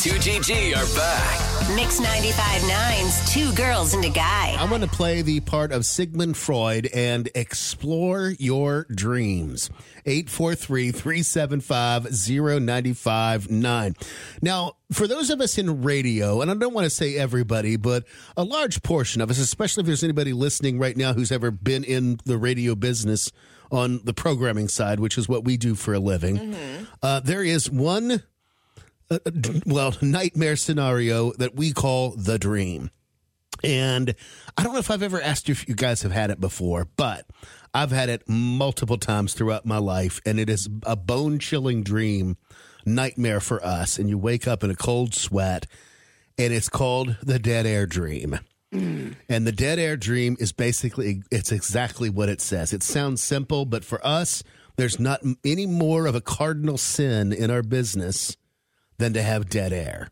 2GG are back. Mix 95.9's Two Girls and a Guy. I'm going to play the part of Sigmund Freud and explore your dreams. 843 375 0959. Now, for those of us in radio, and I don't want to say everybody, but a large portion of us, especially if there's anybody listening right now who's ever been in the radio business on the programming side, which is what we do for a living, uh, there is one, uh, well, nightmare scenario that we call the dream. And I don't know if I've ever asked you if you guys have had it before, but I've had it multiple times throughout my life, and it is a bone chilling dream nightmare for us. And you wake up in a cold sweat, and it's called the dead air dream. And the dead air dream is basically, it's exactly what it says. It sounds simple, but for us, there's not any more of a cardinal sin in our business than to have dead air.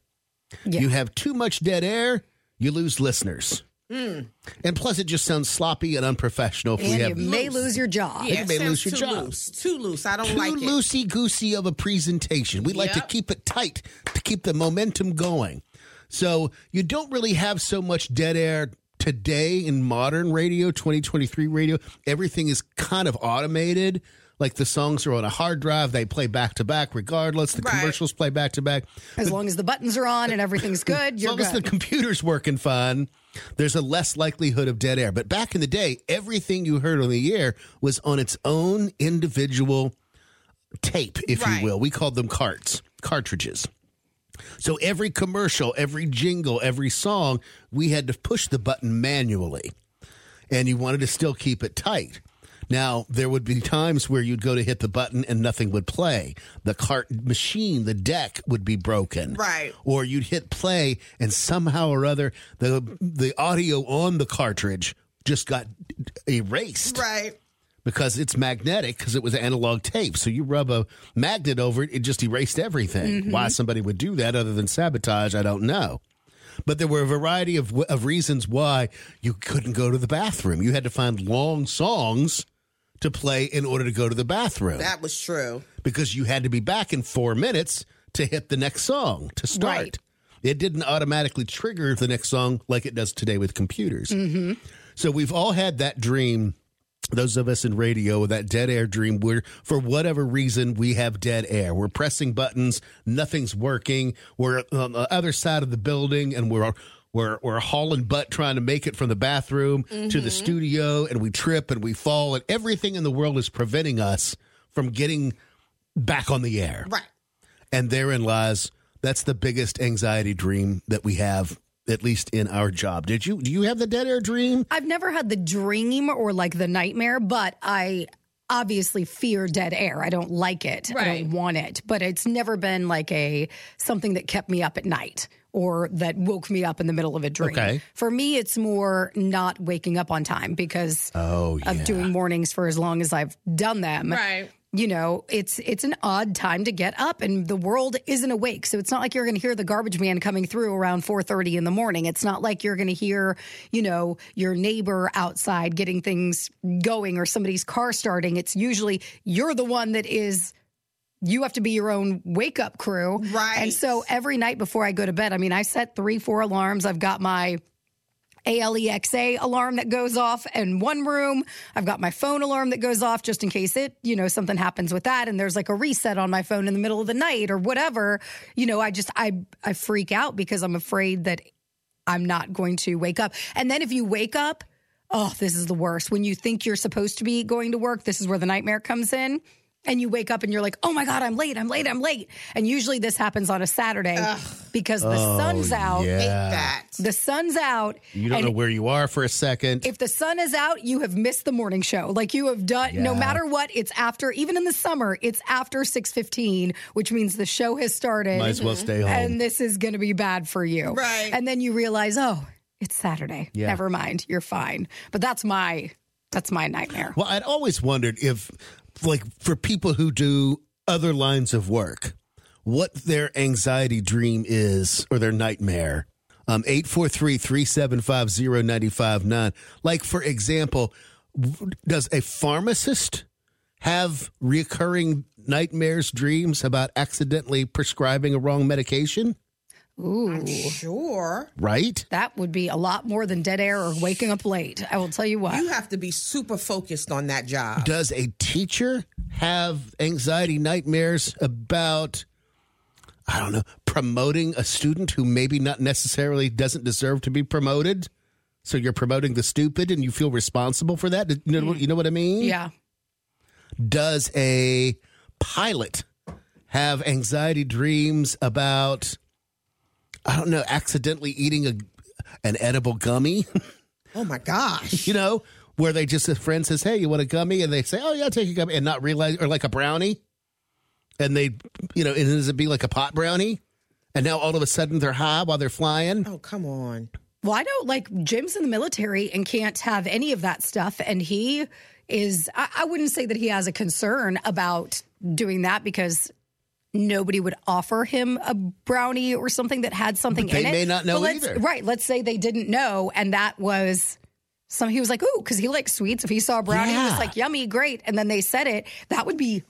You have too much dead air, you lose listeners. Hmm. And plus, it just sounds sloppy and unprofessional if we And you have may lose your job. you may lose your too job. Loose, too loose. I don't too like it. loosey goosey of a presentation. We like to keep it tight to keep the momentum going. So you don't really have so much dead air today in modern radio, 2023 radio. Everything is kind of automated. Like the songs are on a hard drive, they play back to back regardless. The Right. commercials play back to back. As long as the buttons are on and everything's good, As you're long as the computer's working fine, there's a less likelihood of dead air. But back in the day, everything you heard on the air was on its own individual tape, if Right. you will. We called them carts, cartridges. So every commercial, every jingle, every song, we had to push the button manually. And you wanted to still keep it tight. Now, there would be times where you'd go to hit the button and nothing would play. The cart machine, the deck would be broken. Right. Or you'd hit play and somehow or other the the audio on the cartridge just got erased Right. because it's magnetic because it was analog tape. So you rub a magnet over it, it just erased everything. Mm-hmm. Why somebody would do that other than sabotage, I don't know. But there were a variety of, of reasons why you couldn't go to the bathroom. You had to find long songs to play in order to go to the bathroom That was true. because you had to be back in four minutes to hit the next song to start. Right. It didn't automatically trigger the next song like it does today with computers. Mm-hmm. So we've all had that dream. Those of us in radio, that dead air dream, where for whatever reason we have dead air. We're pressing buttons, nothing's working. We're on the other side of the building, and we're we're we're hauling butt trying to make it from the bathroom to the mm-hmm. studio, and we trip and we fall, and everything in the world is preventing us from getting back on the air. Right. And therein lies that's the biggest anxiety dream that we have, at least in our job. Did you do you have the dead air dream? I've never had the dream or like the nightmare, but I obviously fear dead air. I don't like it. I don't want it. But it's never been like a something that kept me up at night or that woke me up in the middle of a dream. Okay. For me, it's more not waking up on time because Oh of doing mornings for as long as I've done them. Right. You know, it's it's an odd time to get up and the world isn't awake. So it's not like you're going to hear the garbage man coming through around 4:30 in the morning. It's not like you're going to hear, you know, your neighbor outside getting things going or somebody's car starting. It's usually you're the one that is you have to be your own wake up crew. Right. And so every night before I go to bed, I mean, I set 3 4 alarms. I've got my ALEXA alarm that goes off in one room. I've got my phone alarm that goes off just in case it, you know, something happens with that and there's like a reset on my phone in the middle of the night or whatever. You know, I just I I freak out because I'm afraid that I'm not going to wake up. And then if you wake up, oh, this is the worst. When you think you're supposed to be going to work, this is where the nightmare comes in. And you wake up and you're like, oh my God, I'm late, I'm late, I'm late. And usually this happens on a Saturday because the oh, sun's out. Hate Yeah. that. The sun's out. You don't know where you are for a second. if the sun is out, you have missed the morning show. Like you have done no matter what, it's after even in the summer, it's after 6:15, which means the show has started. Might as well stay home. And this is going to be bad for you. Right. And then you realize, "Oh, it's Saturday. Yeah. Never mind. You're fine." But that's my that's my nightmare. Well, I'd always wondered if, like, for people who do other lines of work, what their anxiety dream is or their nightmare. Um, 843 375 0959. Like, for example, does a pharmacist have recurring nightmares, dreams about accidentally prescribing a wrong medication? Ooh, Sure. right? that would be a lot more than dead air or waking up late. I will tell you what. You have to be super focused on that job. Does a teacher have anxiety nightmares about, I don't know, promoting a student who maybe not necessarily doesn't deserve to be promoted? So you're promoting the stupid and you feel responsible for that? You know, you know what I mean? yeah. Does a pilot have anxiety dreams about, I don't know, accidentally eating a an edible gummy? Oh my gosh. you know, where they just a friend says, "Hey, you want a gummy?" and they say, "Oh yeah, I'll take a gummy," and not realize, or like a brownie, and they, you know, and does it be like a pot brownie? And now all of a sudden they're high while they're flying. Oh, come on. Well, I know like Jim's in the military and can't have any of that stuff. And he is, I, I wouldn't say that he has a concern about doing that because nobody would offer him a brownie or something that had something But they in it. may not know let's- either. Right. Let's say they didn't know. And that was some, he was like, ooh, because he likes sweets. If he saw a brownie, he was like, yummy, great. And then they said it, that would be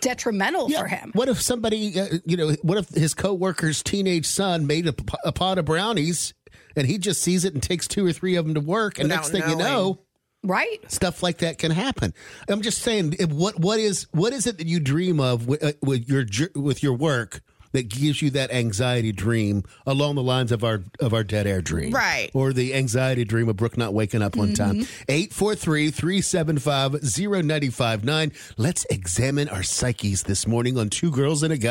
detrimental for him. What if somebody, uh, you know, what if his coworker's teenage son made a, p- a pot of brownies and he just sees it and takes two or three of them to work, and Without next thing you know, Right. stuff like that can happen. I'm just saying, what what is what is it that you dream of with, uh, with your with your work that gives you that anxiety dream along the lines of our of our dead air dream, Right. Or the anxiety dream of Brooke not waking up one time. 843-375-0959. Let's examine our psyches this morning on Two Girls and a Guy.